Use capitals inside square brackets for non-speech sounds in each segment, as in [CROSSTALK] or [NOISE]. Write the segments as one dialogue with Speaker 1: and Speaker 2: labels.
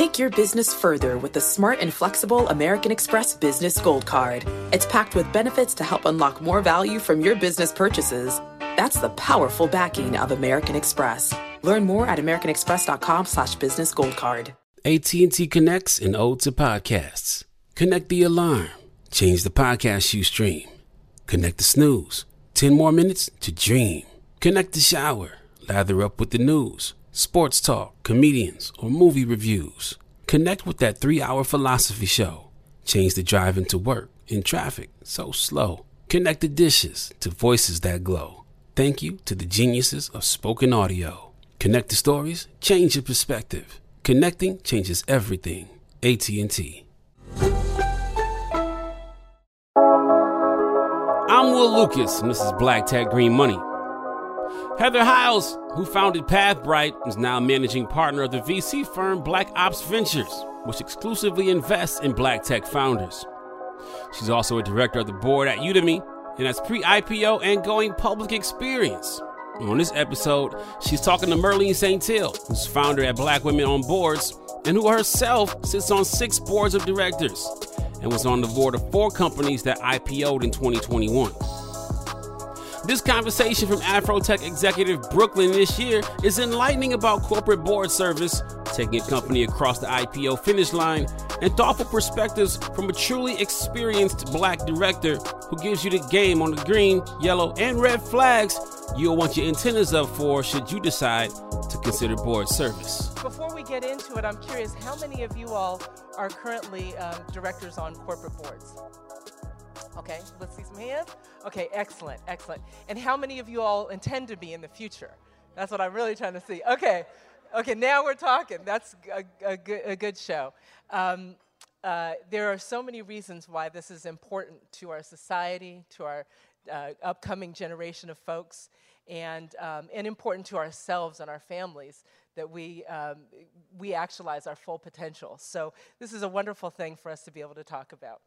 Speaker 1: Take your business further with the smart and flexible American Express Business Gold Card. It's packed with benefits to help unlock more value from your business purchases. That's the powerful backing of American Express. Learn more at americanexpress.com slash business gold card.
Speaker 2: AT&T connects and ode to podcasts. Connect the alarm. Change the podcast you stream. Connect the snooze. 10 more minutes to dream. Connect the shower. Lather up with the news, sports talk, comedians, or movie reviews. Connect with that three hour philosophy show. Change the drive into work in traffic so slow. Connect the dishes to voices that glow. Thank you to the geniuses of spoken audio. Connect the stories, change your perspective. Connecting changes everything. AT&T. I'm Will Lucas, and this is Black Tech Green Money. Heather Hiles, who founded Pathbrite, is now managing partner of the VC firm Black Ops Ventures, which exclusively invests in black tech founders. She's also a director of the board at Udemy and has pre IPO and going public experience. On this episode, she's talking to Merline Saintil, who's founder at Black Women on Boards and who herself sits on six boards of directors and was on the board of four companies that IPO'd in 2021. This conversation from Afrotech executive Brooklyn this year is enlightening about corporate board service, taking a company across the IPO finish line, and thoughtful perspectives from a truly experienced black director who gives you the game on the green, yellow, and red flags you'll want your antennas up for should you decide to consider board service.
Speaker 3: Before we get into it, I'm curious how many of you all are currently um, directors on corporate boards? Okay, let's see some hands. Okay, excellent, excellent. And how many of you all intend to be in the future? That's what I'm really trying to see. Okay, okay, now we're talking. That's a, a, good, a good show. Um, uh, there are so many reasons why this is important to our society, to our uh, upcoming generation of folks, and, um, and important to ourselves and our families that we, um, we actualize our full potential. So, this is a wonderful thing for us to be able to talk about.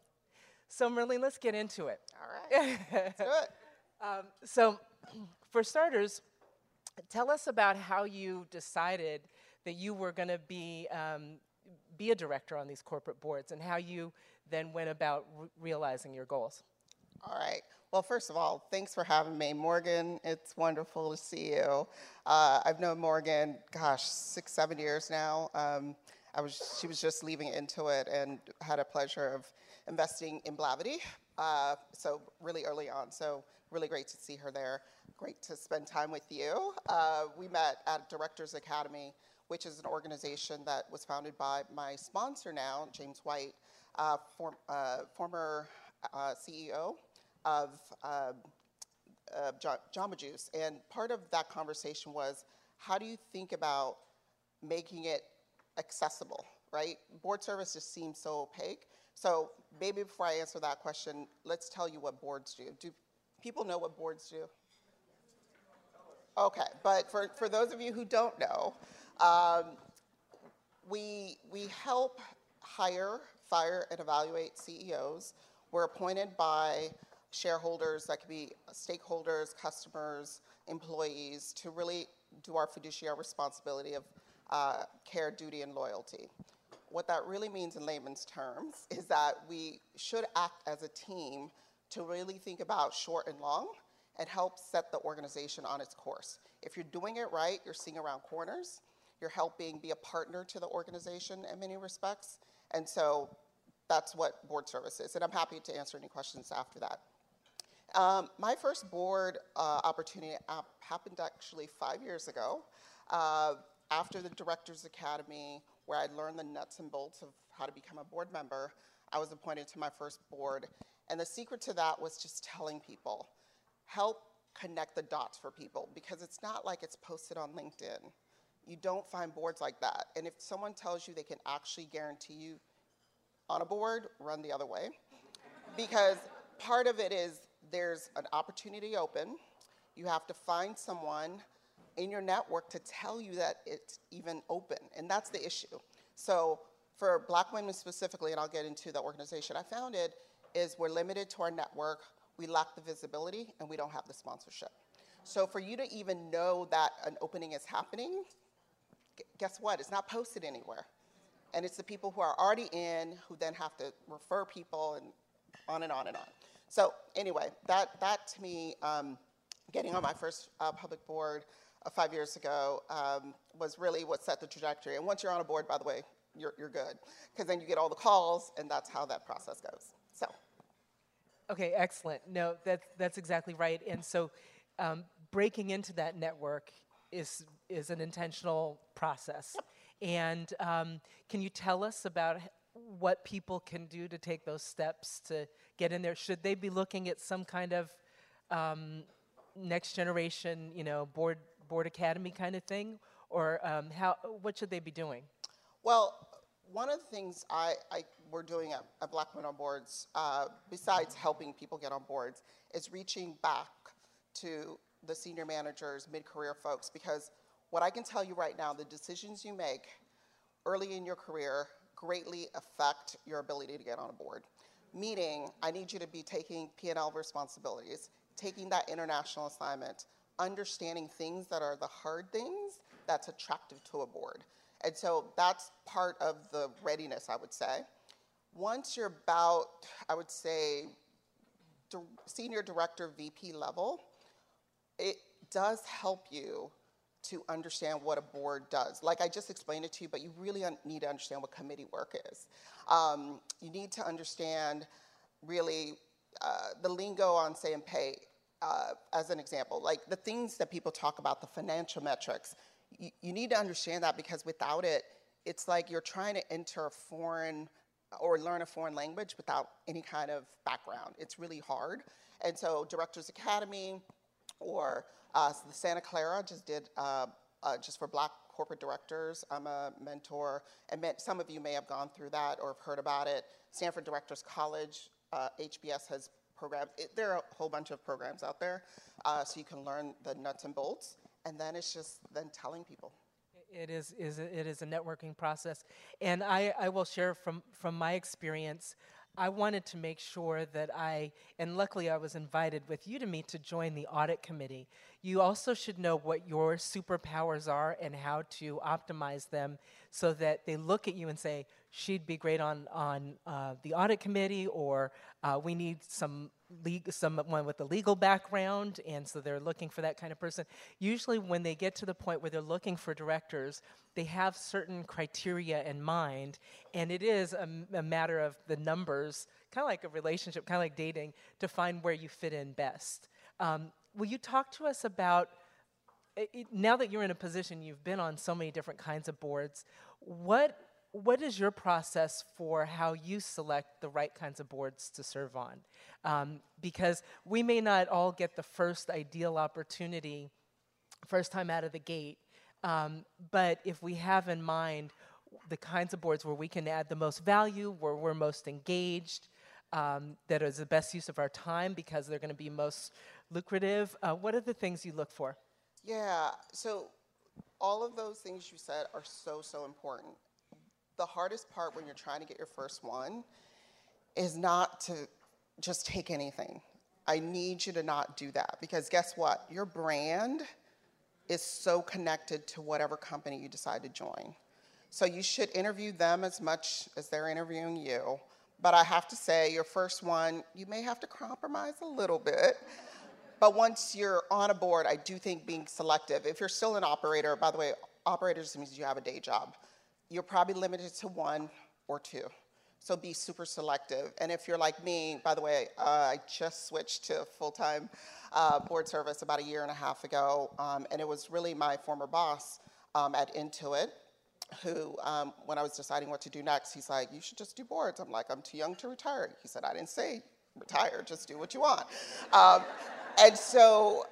Speaker 3: So, Merline, let's get Intuit.
Speaker 4: All right. let's do it. [LAUGHS]
Speaker 3: Um, so, for starters, tell us about how you decided that you were going to be, um, be a director on these corporate boards and how you then went about re- realizing your goals.
Speaker 4: All right. Well, first of all, thanks for having me. Morgan, it's wonderful to see you. Uh, I've known Morgan, gosh, six, seven years now. Um, I was, she was just leaving into it and had a pleasure of investing in Blavity, uh, so really early on. So really great to see her there. Great to spend time with you. Uh, we met at Directors Academy which is an organization that was founded by my sponsor now, James White, uh, uh, former uh, CEO of uh, Jamba Juice. And part of that conversation was how do you think about making it accessible, right? Board service just seems so opaque. So maybe before I answer that question, let's tell you what boards do. Do people know what boards do? Okay, but for, for those of you who don't know, um, we, we help hire, fire, and evaluate CEOs. We're appointed by shareholders, that could be stakeholders, customers, employees, to really do our fiduciary responsibility of uh, care, duty, and loyalty. What that really means in layman's terms [LAUGHS] is that we should act as a team to really think about short and long and help set the organization on its course. If you're doing it right, you're seeing around corners, you're helping be a partner to the organization in many respects, and so that's what board service is. And I'm happy to answer any questions after that. Um, my first board uh, opportunity happened actually five years ago uh, after the Directors Academy, where I learned the nuts and bolts of how to become a board member. I was appointed to my first board, and the secret to that was just telling people, help connect the dots for people, because it's not like it's posted on LinkedIn. You don't find boards like that. And if someone tells you they can actually guarantee you on a board, run the other way. because part of it is there's an opportunity open. You have to find someone in your network to tell you that it's even open, and that's the issue. So for black women specifically, and I'll get into the organization I founded, is we're limited to our network, we lack the visibility, and we don't have the sponsorship. So for you to even know that an opening is happening, guess what? It's not posted anywhere. And it's the people who are already in who then have to refer people and on and on and on. So anyway, that, that to me, um, getting on my first uh, public board uh, five years ago um, was really what set the trajectory. And once you're on a board, by the way, you're, you're good, because then you get all the calls, and that's how that process goes. So.
Speaker 3: Okay, excellent. No, that's, that's exactly right. And so um, breaking into that network is, is an intentional process. Yep. And um, can you tell us about what people can do to take those steps to get in there? Should they be looking at some kind of um, next generation, you know, board board academy kind of thing, or um, how? What should they be doing?
Speaker 4: Well, one of the things I, I we're doing at, at Black Women on Boards, uh, besides helping people get on boards, is reaching back to the senior managers, mid-career folks, because what I can tell you right now, the decisions you make early in your career greatly affect your ability to get on a board. Meaning, I need you to be taking P&L responsibilities, taking that international assignment, understanding things that are the hard things that's attractive to a board. And so that's part of the readiness, I would say. Once you're about, I would say, senior director, VP level, it does help you to understand what a board does. Like I just explained it to you, but you really need to understand what committee work is. Um, you need to understand really uh, the lingo on say and pay. Uh, as an example, like the things that people talk about, the financial metrics, you, you need to understand that because without it, it's like you're trying to enter a foreign or learn a foreign language without any kind of background. It's really hard. And so, Directors Academy or uh, the Santa Clara just did uh, uh, just for black corporate directors. I'm a mentor, and some of you may have gone through that or have heard about it. Stanford Directors College, HBS uh, has programs. It, there are a whole bunch of programs out there, uh, so you can learn the nuts and bolts, and then it's just then telling people.
Speaker 3: It is, is it is a networking process, and I, I will share from from my experience. I wanted to make sure that I, and luckily I was invited with you to meet to join the audit committee. You also should know what your superpowers are and how to optimize them so that they look at you and say, she'd be great on, on uh, the audit committee, or uh, we need some someone with a legal background, and so they're looking for that kind of person. Usually, when they get to the point where they're looking for directors, they have certain criteria in mind, and it is a, a matter of the numbers, kind of like a relationship, kind of like dating, to find where you fit in best. Um, will you talk to us about it, now that you're in a position, you've been on so many different kinds of boards. What what is your process for how you select the right kinds of boards to serve on? Um, because we may not all get the first ideal opportunity, first time out of the gate, um, but if we have in mind the kinds of boards where we can add the most value, where we're most engaged, um, that is the best use of our time because they're going to be most lucrative, uh, what are the things you look for?
Speaker 4: Yeah, so all of those things you said are so, so important. The hardest part when you're trying to get your first one is not to just take anything. I need you to not do that because guess what? Your brand is so connected to whatever company you decide to join. So you should interview them as much as they're interviewing you. But I have to say, your first one, you may have to compromise a little bit. But once you're on a board, I do think being selective, if you're still an operator, by the way, operators means you have a day job, you're probably limited to one or two. So be super selective. And if you're like me, by the way, uh, I just switched to full time uh, board service about a year and a half ago. Um, and it was really my former boss um, at Intuit who, um, when I was deciding what to do next, he's like, You should just do boards. I'm like, I'm too young to retire. He said, I didn't say retire, just do what you want. Um, and so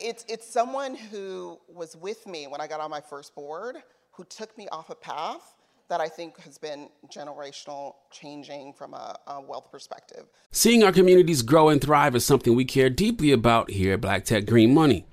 Speaker 4: it's, it's someone who was with me when I got on my first board, who took me off a path that I think has been generational changing from a, a, wealth perspective.
Speaker 2: Seeing our communities grow and thrive is something we care deeply about here at Black Tech Green Money.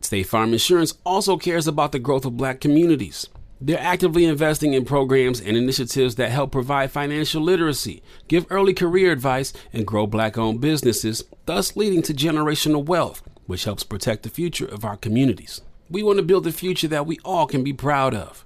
Speaker 2: State Farm Insurance also cares about the growth of black communities. They're actively investing in programs and initiatives that help provide financial literacy, give early career advice, and grow black owned businesses, thus leading to generational wealth, which helps protect the future of our communities. We want to build a future that we all can be proud of.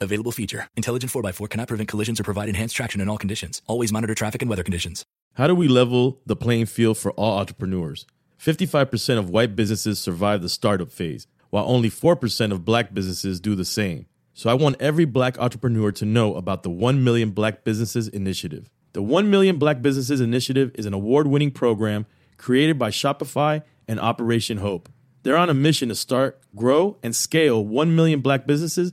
Speaker 5: Available feature. Intelligent 4x4 cannot prevent collisions or provide enhanced traction in all conditions. Always monitor traffic and weather conditions.
Speaker 6: How do we level the playing field for all entrepreneurs? 55% of white businesses survive the startup phase, while only 4% of black businesses do the same. So I want every black entrepreneur to know about the 1 Million Black Businesses Initiative. The 1 Million Black Businesses Initiative is an award winning program created by Shopify and Operation Hope. They're on a mission to start, grow, and scale 1 million black businesses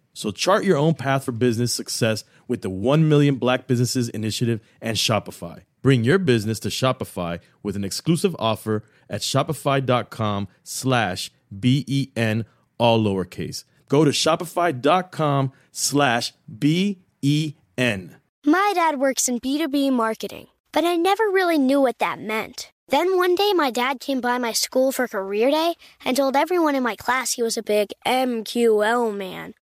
Speaker 6: So chart your own path for business success with the 1 Million Black Businesses Initiative and Shopify. Bring your business to Shopify with an exclusive offer at shopify.com slash B-E-N, all lowercase. Go to shopify.com slash B-E-N.
Speaker 7: My dad works in B2B marketing, but I never really knew what that meant. Then one day, my dad came by my school for career day and told everyone in my class he was a big MQL man.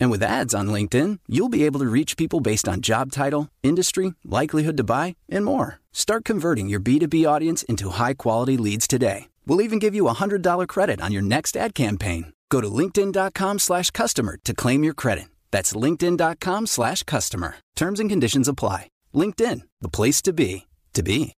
Speaker 8: And with ads on LinkedIn, you'll be able to reach people based on job title, industry, likelihood to buy, and more. Start converting your B2B audience into high quality leads today. We'll even give you a $100 credit on your next ad campaign. Go to linkedin.com slash customer to claim your credit. That's linkedin.com slash customer. Terms and conditions apply. LinkedIn, the place to be, to be.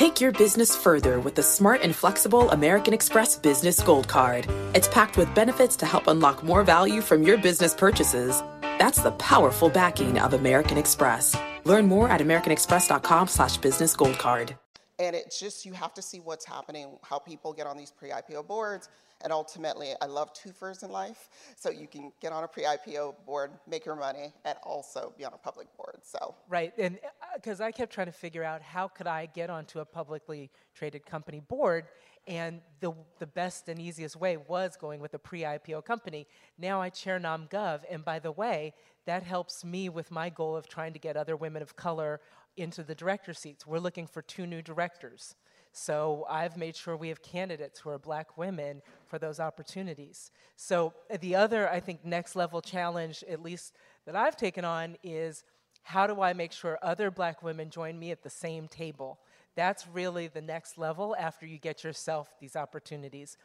Speaker 1: Take your business further with the smart and flexible American Express Business Gold Card. It's packed with benefits to help unlock more value from your business purchases. That's the powerful backing of American Express. Learn more at americanexpress.com slash business gold card.
Speaker 4: And it's just, you have to see what's happening, how people get on these pre-IPO boards, and ultimately, I love twofers in life. So you can get on a pre-IPO board, make your money, and also be on a public board. So
Speaker 3: right, and because uh, I kept trying to figure out how could I get onto a publicly traded company board, and the the best and easiest way was going with a pre-IPO company. Now I chair NomGov, and by the way, that helps me with my goal of trying to get other women of color into the director seats. We're looking for two new directors. So I've made sure we have candidates who are black women for those opportunities. So the other, I think, next level challenge, at least that I've taken on, is how do I make sure other black women join me at the same table? That's really the next level after you get yourself these opportunities.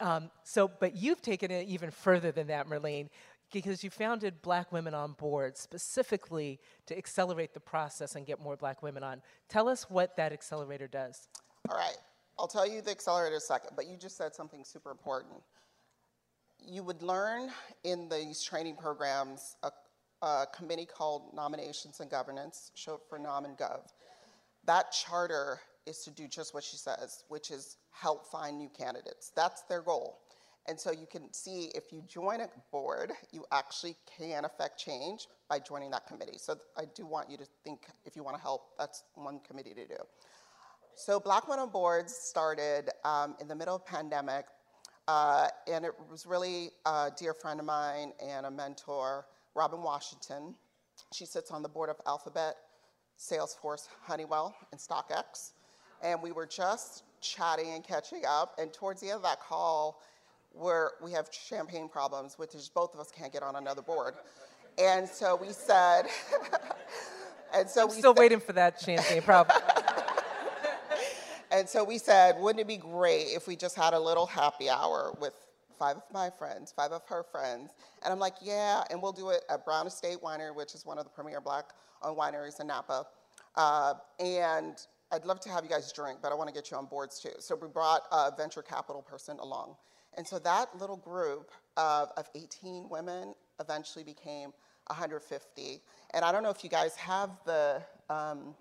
Speaker 3: Um, so, but you've taken it even further than that, Merline, because you founded Black Women on Board specifically to accelerate the process and get more black women on. Tell us what that accelerator does.
Speaker 4: All right, I'll tell you the accelerator second, but you just said something super important. You would learn in these training programs a, a committee called Nominations and Governance, short for Nom and Gov. That charter is to do just what she says, which is help find new candidates. That's their goal. And so you can see if you join a board, you actually can affect change by joining that committee. So I do want you to think if you want to help, that's one committee to do. So Black Women on Boards started um, in the middle of pandemic, uh, and it was really a dear friend of mine and a mentor, Robin Washington. She sits on the board of Alphabet, Salesforce, Honeywell, and StockX. And we were just chatting and catching up, and towards the end of that call, where we have champagne problems, which is both of us can't get on another board. And so we said, [LAUGHS] and so
Speaker 3: I'm
Speaker 4: we
Speaker 3: still waiting for that champagne problem. [LAUGHS] [LAUGHS]
Speaker 4: And so we said, wouldn't it be great if we just had a little happy hour with five of my friends, five of her friends? And I'm like, yeah, and we'll do it at Brown Estate Winery, which is one of the premier black owned wineries in Napa. Uh, and I'd love to have you guys drink, but I want to get you on boards too. So we brought a venture capital person along. And so that little group of, of 18 women eventually became 150. And I don't know if you guys have the, um,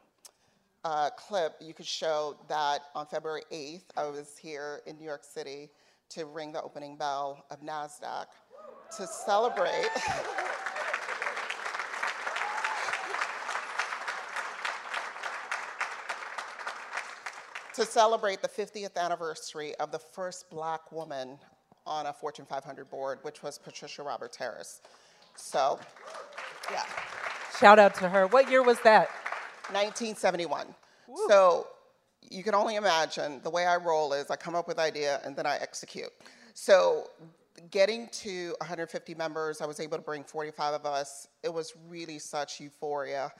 Speaker 4: uh, clip, you could show that on February 8th, I was here in New York City to ring the opening bell of NASDAQ to celebrate. [LAUGHS] to celebrate the 50th anniversary of the first black woman on a Fortune 500 board, which was Patricia Robert Harris. So, yeah.
Speaker 3: Shout out to her. What year was that?
Speaker 4: 1971. Woo. So you can only imagine the way I roll is I come up with idea and then I execute. So getting to 150 members, I was able to bring 45 of us. It was really such euphoria.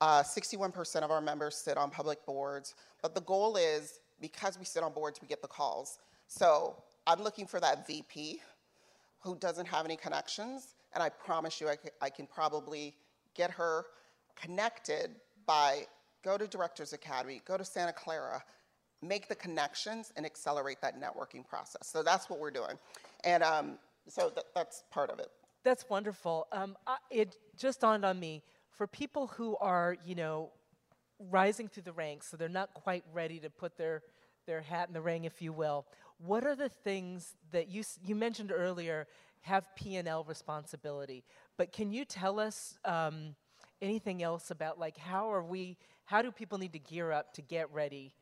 Speaker 4: Uh, 61% of our members sit on public boards, but the goal is because we sit on boards, we get the calls. So I'm looking for that VP who doesn't have any connections, and I promise you I can, I can probably get her connected by go to Directors Academy, go to Santa Clara, make the connections and accelerate that networking process. So that's what we're doing. And um, so th- that's part of it.
Speaker 3: That's wonderful. Um, I, it just dawned on me for people who are, you know, rising through the ranks, so they're not quite ready to put their, their hat in the ring, if you will. What are the things that you, you mentioned earlier have P&L responsibility, but can you tell us um, anything else about like how are we? How do people need to gear up to get ready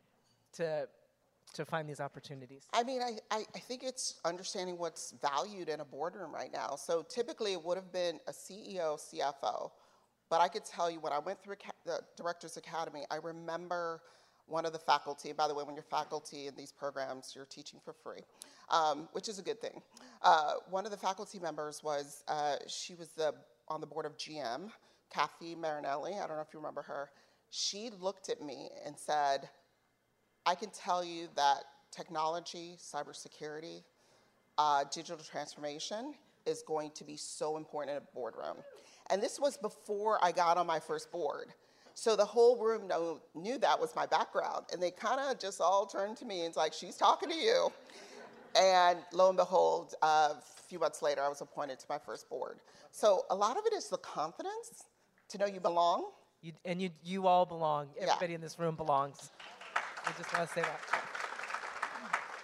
Speaker 3: to to find these opportunities?
Speaker 4: I mean, I, I, I, think it's understanding what's valued in a boardroom right now. So typically it would have been a CEO, CFO. But I could tell you when I went through the Directors Academy, I remember one of the faculty, by the way, when you're faculty in these programs, you're teaching for free, um, which is a good thing. Uh, one of the faculty members was, uh, she was the, on the board of GM, Kathy Marinello, I don't know if you remember her. She looked at me and said, I can tell you that technology, cybersecurity, uh, digital transformation is going to be so important in a boardroom. And this was before I got on my first board. So the whole room know, knew that was my background. And they kind of just all turned to me and was like, she's talking to you. And lo and behold, uh, a few months later, I was appointed to my first board. So a lot of it is the confidence to know you belong.
Speaker 3: You, and you, you all belong. Everybody yeah. in this room belongs. I just want to say that.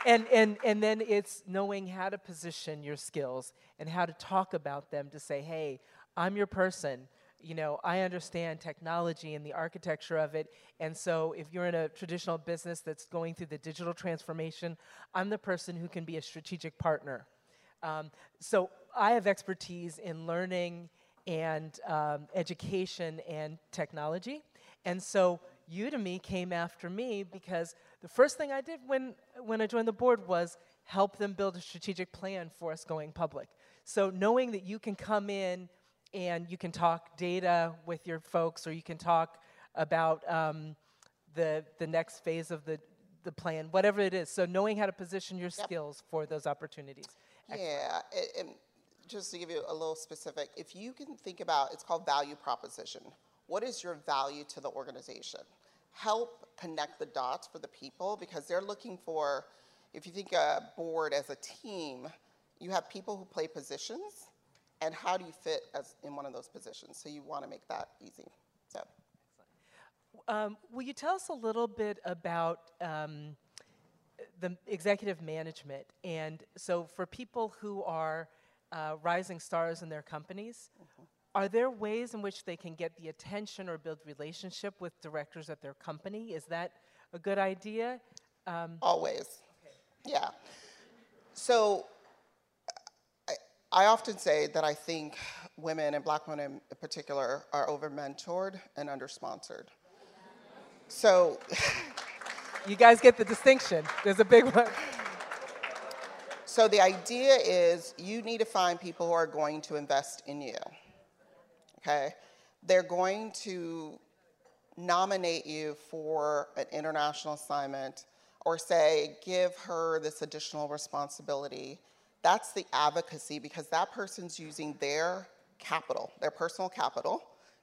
Speaker 3: And, and, and then it's knowing how to position your skills and how to talk about them to say, hey, I'm your person. You know, I understand technology and the architecture of it. And so if you're in a traditional business that's going through the digital transformation, I'm the person who can be a strategic partner. Um, so I have expertise in learning and um, education and technology. And so Udemy came after me because the first thing I did when, when I joined the board was help them build a strategic plan for us going public. So knowing that you can come in and you can talk data with your folks or you can talk about um, the, the next phase of the, the plan, whatever it is. So knowing how to position your yep. skills for those opportunities.
Speaker 4: Yeah, and, and just to give you a little specific, if you can think about, it's called value proposition. What is your value to the organization? help connect the dots for the people because they're looking for, if you think a board as a team, you have people who play positions, and how do you fit as in one of those positions? So you want to make that easy. So.
Speaker 3: Um, will you tell us a little bit about um, the executive management? And so, for people who are uh, rising stars in their companies, mm-hmm. Are there ways in which they can get the attention or build relationship with directors at their company? Is that a good idea?
Speaker 4: Um, Always. Okay. Yeah. So I, often say that I think women and black women in particular are over mentored and under sponsored. So [LAUGHS]
Speaker 3: you guys get the distinction. There's a big one.
Speaker 4: So the idea is you need to find people who are going to invest in you okay? They're going to nominate you for an international assignment or say, give her this additional responsibility. That's the advocacy because that person's using their capital, their personal capital,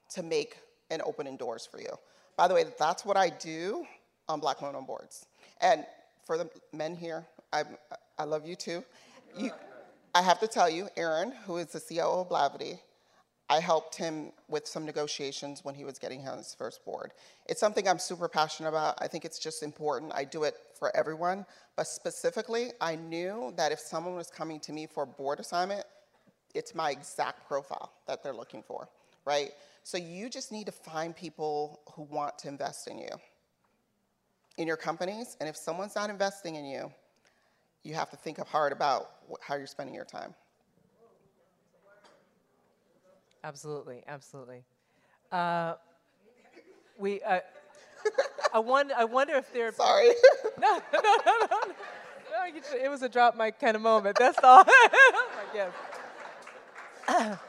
Speaker 4: to make and opening doors for you. By the way, that's what I do on Black Women on Boards. And for the men here, I, I love you too. You, I have to tell you, Aaron, who is the COO of Blavity, I helped him with some negotiations when he was getting his first board. It's something I'm super passionate about. I think it's just important. I do it for everyone, but specifically, I knew that if someone was coming to me for a board assignment, it's my exact profile that they're looking for, right? So you just need to find people who want to invest in you, in your companies, and if someone's not investing in you, you have to think hard about how you're spending your time.
Speaker 3: Absolutely, absolutely. Uh, we, uh, I wonder, I wonder if there. [LAUGHS]
Speaker 4: Sorry. [LAUGHS]
Speaker 3: No, no, no, no, no. no it was a drop mic kind of moment. That's all. [LAUGHS] I guess. [CLEARS THROAT]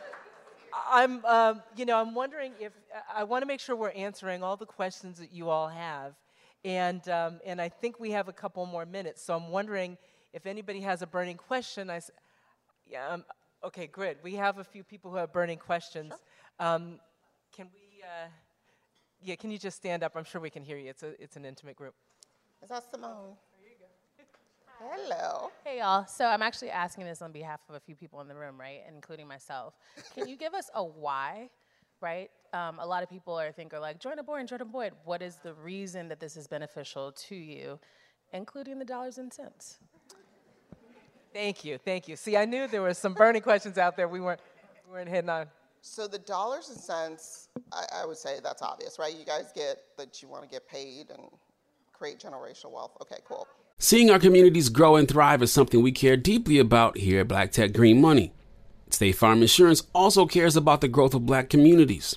Speaker 3: I'm, um, you know, I'm wondering if I want to make sure we're answering all the questions that you all have, and um, and I think we have a couple more minutes. So I'm wondering if anybody has a burning question. I, yeah, um, Okay, great. We have a few people who have burning questions. Sure. Um, can we, uh, yeah, can you just stand up? I'm sure we can hear you. It's, a, it's an intimate group.
Speaker 4: Is that Simone? There you go. [LAUGHS] Hello.
Speaker 9: Hey, y'all. So I'm actually asking this on behalf of a few people in the room, right, including myself. Can you give us a why, right? Um, a lot of people I think are like, join a board and join a board. What is the reason that this is beneficial to you, including the dollars and cents?
Speaker 3: Thank you, thank you. See, I knew there were some burning questions out there we weren't, we weren't hitting on.
Speaker 4: So the dollars and cents, I, I would say that's obvious, right? You guys get that you want to get paid and create generational wealth. Okay, cool.
Speaker 2: Seeing our communities grow and thrive is something we care deeply about here at Black Tech Green Money. State Farm Insurance also cares about the growth of black communities.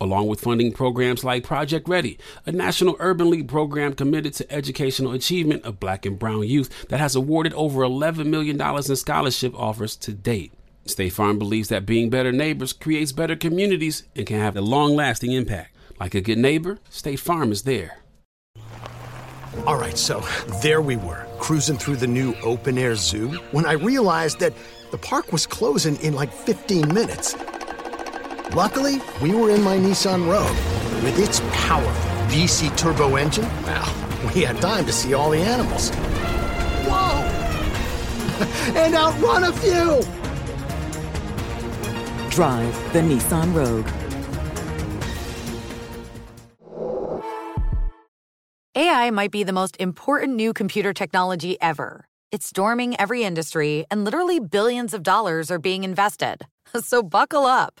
Speaker 2: along with funding programs like Project Ready, a national urban league program committed to educational achievement of black and brown youth that has awarded over $11 million in scholarship offers to date. State Farm believes that being better neighbors creates better communities and can have a long lasting impact. Like a good neighbor, State Farm is there.
Speaker 10: All right, so there we were, cruising through the new open air zoo when I realized that the park was closing in like 15 minutes. Luckily, we were in my Nissan Rogue. With its powerful VC turbo engine, well, we had time to see all the animals. Whoa! [LAUGHS] and outrun a few!
Speaker 11: Drive the Nissan Rogue.
Speaker 12: AI might be the most important new computer technology ever. It's storming every industry, and literally billions of dollars are being invested. [LAUGHS] So buckle up.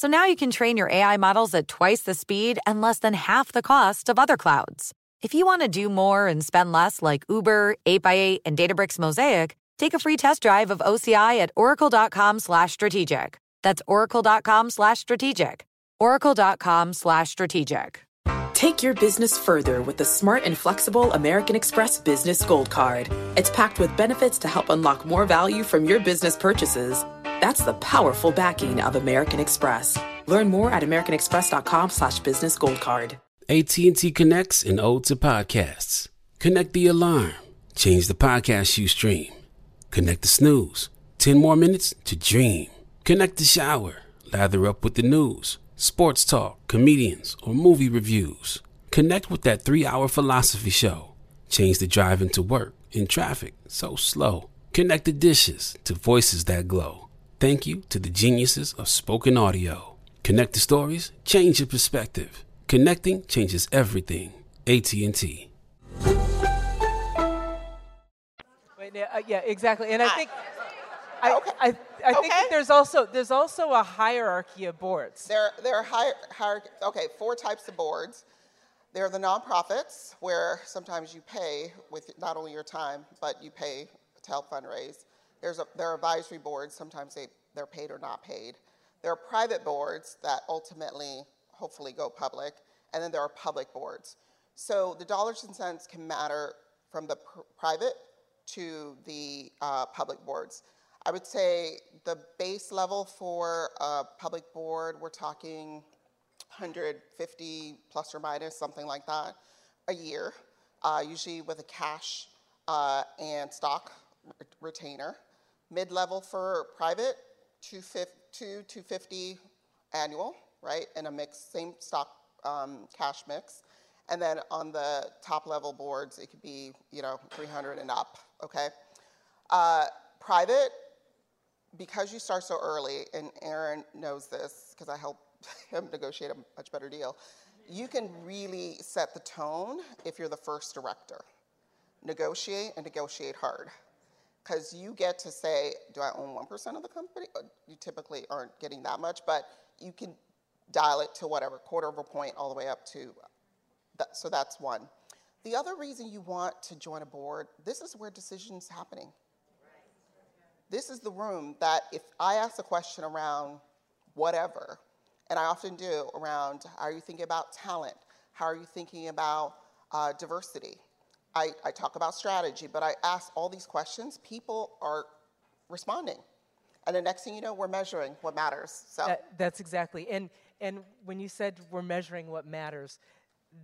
Speaker 12: So now you can train your AI models at twice the speed and less than half the cost of other clouds. If you want to do more and spend less like Uber, 8x8, and Databricks Mosaic, take a free test drive of OCI at oracle.com slash strategic. That's oracle.com slash strategic. oracle.com slash strategic.
Speaker 1: Take your business further with the smart and flexible American Express Business Gold Card. It's packed with benefits to help unlock more value from your business purchases. That's the powerful backing of American Express. Learn more at americanexpress.com slash business gold card.
Speaker 2: AT&T connects and ode to podcasts. Connect the alarm. Change the podcast you stream. Connect the snooze. 10 more minutes to dream. Connect the shower. Lather up with the news, sports talk, comedians, or movie reviews. Connect with that three hour philosophy show. Change the drive into work in traffic so slow. Connect the dishes to voices that glow. Thank you to the geniuses of spoken audio. Connect the stories, change your perspective. Connecting changes everything. AT&T.
Speaker 3: Wait, yeah, uh, yeah, exactly. And I think I, I, I think
Speaker 4: Okay.
Speaker 3: that there's also there's also a hierarchy of boards.
Speaker 4: There, there are higher, higher, okay, four types of boards. There are the nonprofits, where sometimes you pay with not only your time, but you pay to help fundraise. There's a, there are advisory boards, sometimes they, they're paid or not paid. There are private boards that ultimately, hopefully, go public, and then there are public boards. So the dollars and cents can matter from the pr- private to the uh, public boards. I would say the base level for a public board, we're talking 150 plus or minus, something like that, a year, uh, usually with a cash uh, and stock retainer. Mid level for private, 250, 250 annual, right, in a mix, same stock um, cash mix. And then on the top level boards, it could be, you know, 300 and up, okay? Uh, private, because you start so early, and Aaron knows this because I helped [LAUGHS] him negotiate a much better deal, you can really set the tone if you're the first director. Negotiate and negotiate hard. Because you get to say, do I own 1% of the company? Uh, You typically aren't getting that much, but you can dial it to whatever, quarter of a point all the way up to, that, so that's one. The other reason you want to join a board, this is where decisions happening this is the room that if I ask a question around whatever, and I often do around are you thinking about talent? How are you thinking about uh, diversity? I, I talk about strategy, but I ask all these questions. People are responding. And the next thing you know, we're measuring what matters. So
Speaker 3: That, that's exactly. And and when you said we're measuring what matters,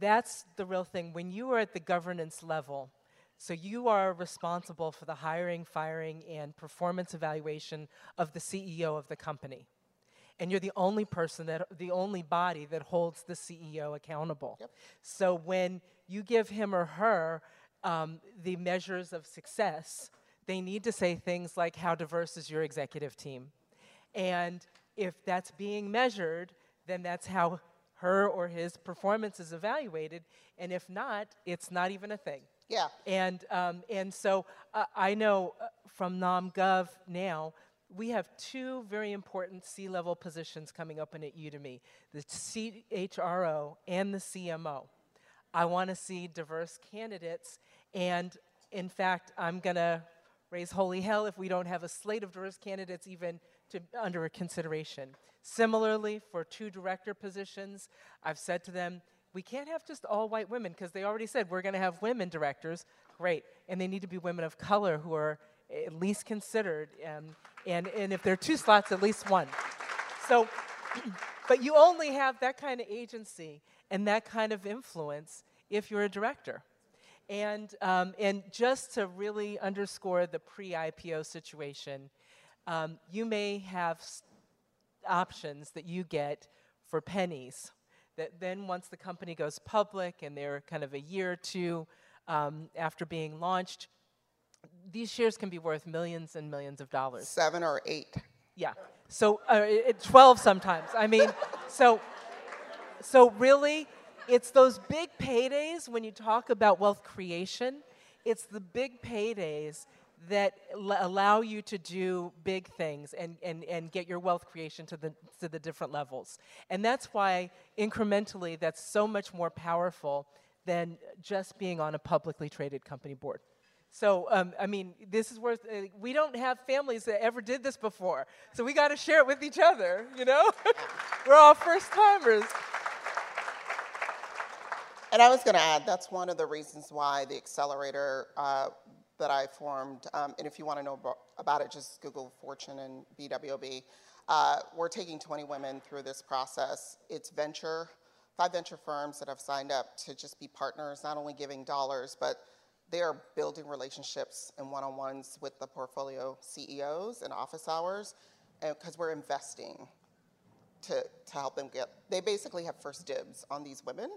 Speaker 3: that's the real thing. When you are at the governance level, so you are responsible for the hiring, firing, and performance evaluation of the CEO of the company. And you're the only person that the only body that holds the CEO accountable. So when you give him or her um, the measures of success, they need to say things like, How diverse is your executive team? And if that's being measured, then that's how her or his performance is evaluated. And if not, it's not even a thing.
Speaker 4: Yeah.
Speaker 3: And, um, and so uh, I know uh, from NomGov now, we have two very important C level positions coming open at Udemy the CHRO and the CMO. I want to see diverse candidates, and in fact, I'm going to raise holy hell if we don't have a slate of diverse candidates even to, under consideration. Similarly, for two director positions, I've said to them, we can't have just all white women because they already said we're going to have women directors. Great. And they need to be women of color who are at least considered. Um, and, and if there are two slots, at least one. So, [CLEARS THROAT] but you only have that kind of agency and that kind of influence if you're a director. And, um, and just to really underscore the pre IPO situation, um, you may have options that you get for pennies. That then, once the company goes public and they're kind of a year or two um, after being launched, these shares can be worth millions and millions of dollars.
Speaker 4: seven or eight.
Speaker 3: Yeah. So uh, it, 12 sometimes. I mean, [LAUGHS] so so really it's those big paydays when you talk about wealth creation, it's the big paydays that l- allow you to do big things and, and, and get your wealth creation to the, to the different levels. And that's why incrementally that's so much more powerful than just being on a publicly traded company board. So, um, I mean, this is worth, uh, we don't have families that ever did this before. So we got to share it with each other, you know? [LAUGHS] We're all first timers.
Speaker 4: And I was going to add, that's one of the reasons why the accelerator uh, that I formed, um, and if you want to know abo- about it, just Google Fortune and BWB. Uh, we're taking 20 women through this process. It's venture, five venture firms that have signed up to just be partners, not only giving dollars, but they are building relationships and one on ones with the portfolio CEOs and office hours, because we're investing to, to help them get they basically have first dibs on these women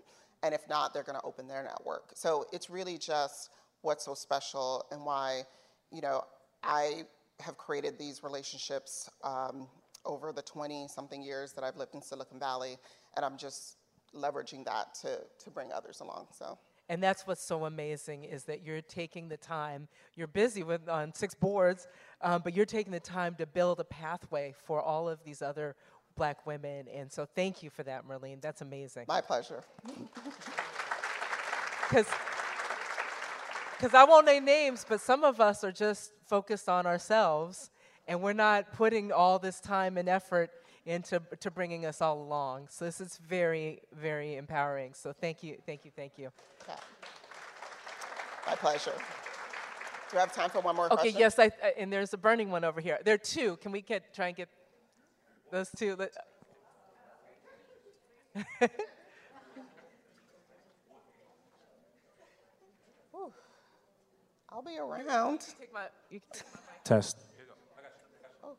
Speaker 4: and if not they're to open their network. So it's really just what's so special and why you know i have created these relationships um, over the 20 something years that i've lived in silicon valley and i'm just leveraging that to, to bring others along so
Speaker 3: And that's what's so amazing is that you're taking the time. You're busy with on six boards, um, but you're taking the time to build a pathway for all of these other black women. And so, thank you for that, Merline. That's amazing.
Speaker 4: my pleasure
Speaker 3: Because I won't name names, but some of us are just focused on ourselves, and we're not putting all this time and effort into to bringing us all along. So this is very, very empowering. So thank you, thank you, thank you.
Speaker 4: Yeah. my pleasure do I have time for one more
Speaker 3: Okay,
Speaker 4: question
Speaker 3: yes, I, I- and there's a burning one over here. There are two. Can we get try and get those two? [LAUGHS]
Speaker 4: I'll be around
Speaker 3: Take my, you can take my mic.
Speaker 13: Test.
Speaker 14: All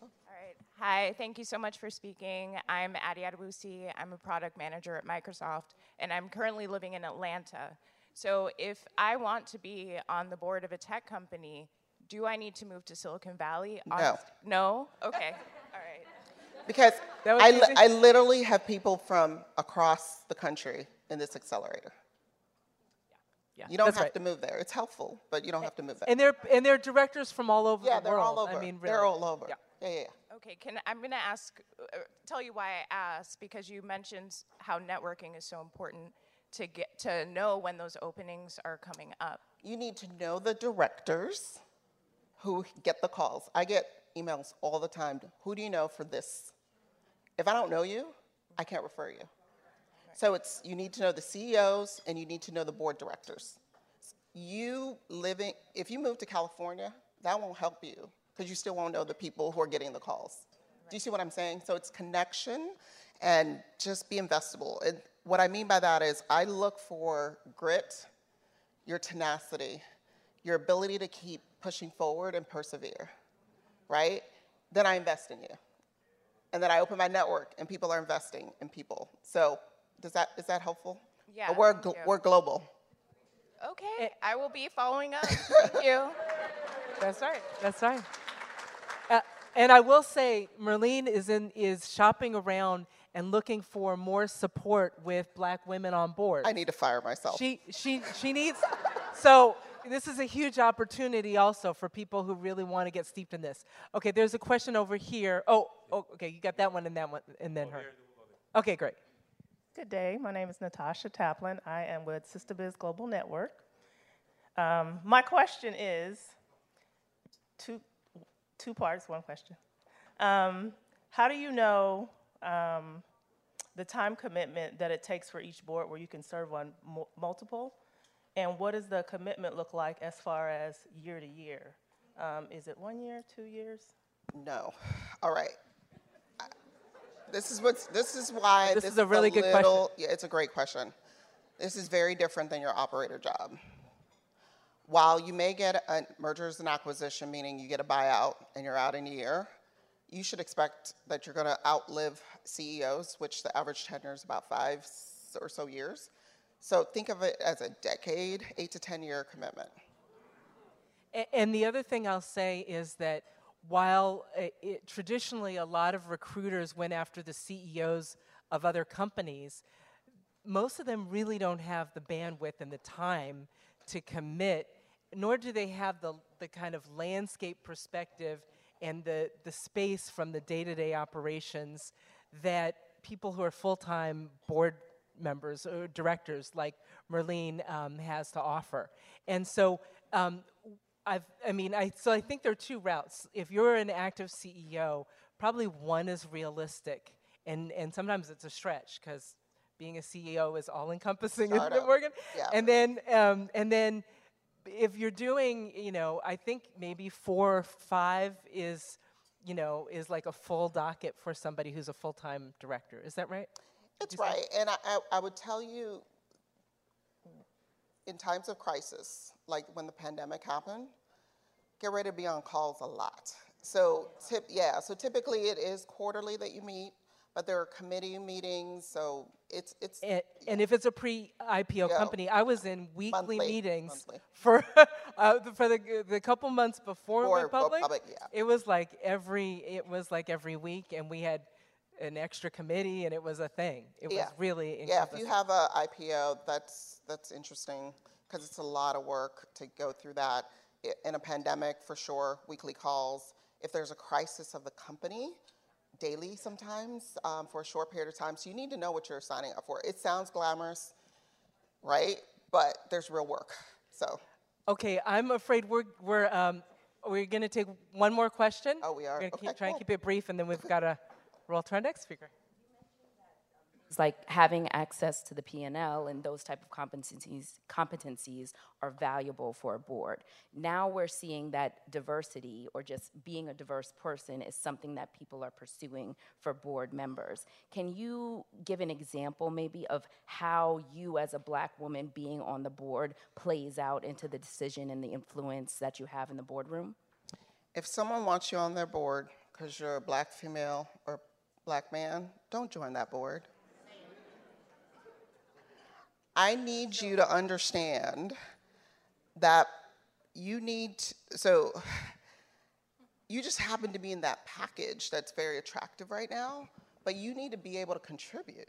Speaker 14: right. Hi, thank you so much for speaking. I'm Adi Adewusi. I'm a product manager at Microsoft, and I'm currently living in Atlanta. So, if I want to be on the board of a tech company, do I need to move to Silicon Valley?
Speaker 4: No.
Speaker 14: No? Okay. [LAUGHS] All right.
Speaker 4: Because I, li- I literally have people from across the country in this accelerator.
Speaker 3: Yeah,
Speaker 4: You don't
Speaker 3: that's
Speaker 4: have
Speaker 3: right.
Speaker 4: to move there. It's helpful, but you don't have to move there.
Speaker 3: And they're and they're directors from all over
Speaker 4: yeah,
Speaker 3: the
Speaker 4: they're all over.
Speaker 3: I mean,
Speaker 4: they're all over.
Speaker 3: Yeah.
Speaker 4: Yeah, yeah, yeah.
Speaker 14: Okay, can I'm going to ask, uh, tell you why I asked because you mentioned how networking is so important to get to know when those openings are coming up.
Speaker 4: You need to know the directors who get the calls. I get emails all the time. Who do you know for this? If I don't know you, I can't refer you. So it's you need to know the CEOs and you need to know the board directors. You living if you move to California, that won't help you because you still won't know the people who are getting the calls. Do you see what I'm saying? So it's connection and just be investable. And what I mean by that is I look for grit, your tenacity, your ability to keep pushing forward and persevere, right? Then I invest in you. And then I open my network and people are investing in people. So does that, is that helpful?
Speaker 14: Yeah,
Speaker 4: We're, gl- we're global.
Speaker 14: Okay, I will be following up. [LAUGHS] Thank you.
Speaker 3: That's right. That's right. And I will say, Merline is in is shopping around and looking for more support with Black women on board.
Speaker 4: I need to fire myself.
Speaker 3: She she she needs. so this is a huge opportunity also for people who really want to get steeped in this. Okay, there's a question over here. Oh, oh okay, you got that one and that one, and then her. Okay, great.
Speaker 13: Good day. My name is Natasha Taplin. I am with Sister Biz Global Network. Um, my question is two, two parts, one question. Um, how do you know um, the time commitment that it takes for each board where you can serve on mu- multiple? And what does the commitment look like as far as year to year? Um, is it one year, two years?
Speaker 4: No. All right. I- This is what's. This is why.
Speaker 3: This is a really good question.
Speaker 4: Yeah, it's a great question. This is very different than your operator job. While you may get a mergers and acquisition, meaning you get a buyout and you're out in a year, you should expect that you're going to outlive CEOs, which the average tenure is about five or so years. So think of it as a decade, eight to ten year commitment.
Speaker 3: And the other thing I'll say is that while uh, it, traditionally a lot of recruiters went after the CEOs of other companies, most of them really don't have the bandwidth and the time to commit, nor do they have the, the kind of landscape perspective and the, the space from the day to day operations that people who are full time board members or directors like Merline um, has to offer. And so, um, I've, I mean, I, so I think there are two routes. If you're an active CEO, probably one is realistic, and, and sometimes it's a stretch because being a CEO is all encompassing, isn't it, Morgan?
Speaker 4: Yeah.
Speaker 3: And then, um, and then, if you're doing, you know, I think maybe four or five is, you know, is like a full docket for somebody who's a full-time director. Is that right?
Speaker 4: It's right, and I, I, I would tell you, in times of crisis, like when the pandemic happened, get ready to be on calls a lot. So, tip, yeah, so typically it is quarterly that you meet, but there are committee meetings, so it's it's
Speaker 3: And, and if it's a pre-IPO
Speaker 4: Yeah.
Speaker 3: company, I was in weekly
Speaker 4: Monthly,
Speaker 3: meetings
Speaker 4: monthly.
Speaker 3: for [LAUGHS] uh, the- for the the couple months before we went public.
Speaker 4: public, yeah.
Speaker 3: It was like every it was like every week, and we had an extra committee, and it was a thing. It was really
Speaker 4: yeah. If you have a IPO, that's that's interesting because it's a lot of work to go through that. In a pandemic, for sure, weekly calls. If there's a crisis of the company, daily sometimes um, for a short period of time. So you need to know what you're signing up for. It sounds glamorous, right? But there's real work. So
Speaker 3: Okay, I'm afraid we're we're um, we're gonna take one more question.
Speaker 4: Oh, we are?
Speaker 3: We're gonna keep,
Speaker 4: Okay,
Speaker 3: try and keep it brief, and then we've got to roll to our next speaker.
Speaker 15: It's like having access to the P&L and those type of competencies competencies are valuable for a board. Now we're seeing that diversity or just being a diverse person is something that people are pursuing for board members. Can you give an example maybe of how you as a black woman being on the board plays out into the decision and the influence that you have in the boardroom?
Speaker 4: if someone wants you on their board because you're a black female or black man, don't join that board. I need you to understand that you need, so you just happen to be in that package that's very attractive right now, but you need to be able to contribute.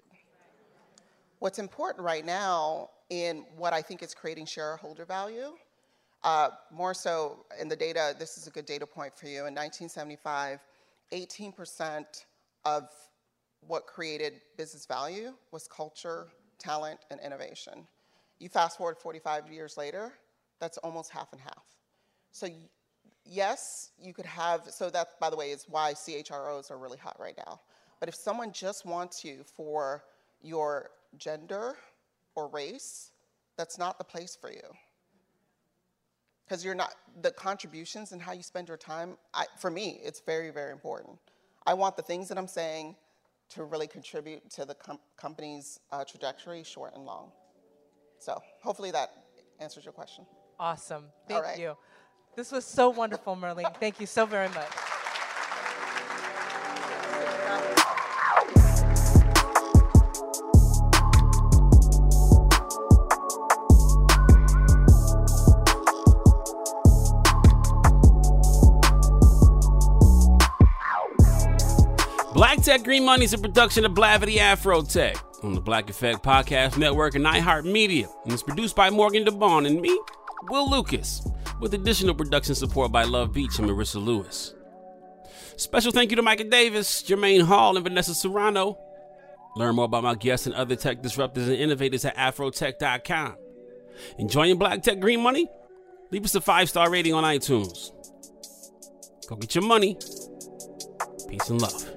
Speaker 4: What's important right now in what I think is creating shareholder value, uh, more so in the data, this is a good data point for you. In 1975, 18% of what created business value was culture, talent, and innovation. You fast forward 45 years later, that's almost half and half. So, yes, you could have, so that, by the way, is why CHROs are really hot right now. But if someone just wants you for your gender or race, that's not the place for you. Because you're not, the contributions and how you spend your time, I, for me, it's very, very important. I want the things that I'm saying to really contribute to the com- company's uh, trajectory, short and long. So hopefully that answers your question.
Speaker 3: Awesome. Thank you. This was so wonderful, Merline. Thank you so very much.
Speaker 2: Tech Green Money is a production of Blavity Afro Tech on the Black Effect Podcast Network and iHeartMedia, and it's produced by Morgan DeBaun and me, Will Lucas, with additional production support by Love Beach and Marissa Lewis. Special thank you to Micah Davis, Jermaine Hall, and Vanessa Serrano. Learn more about my guests and other tech disruptors and innovators at afrotech.com. Enjoying Black Tech Green Money? Leave us a five star rating on iTunes. Go get your money. Peace and love.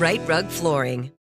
Speaker 16: Rite Rug Flooring.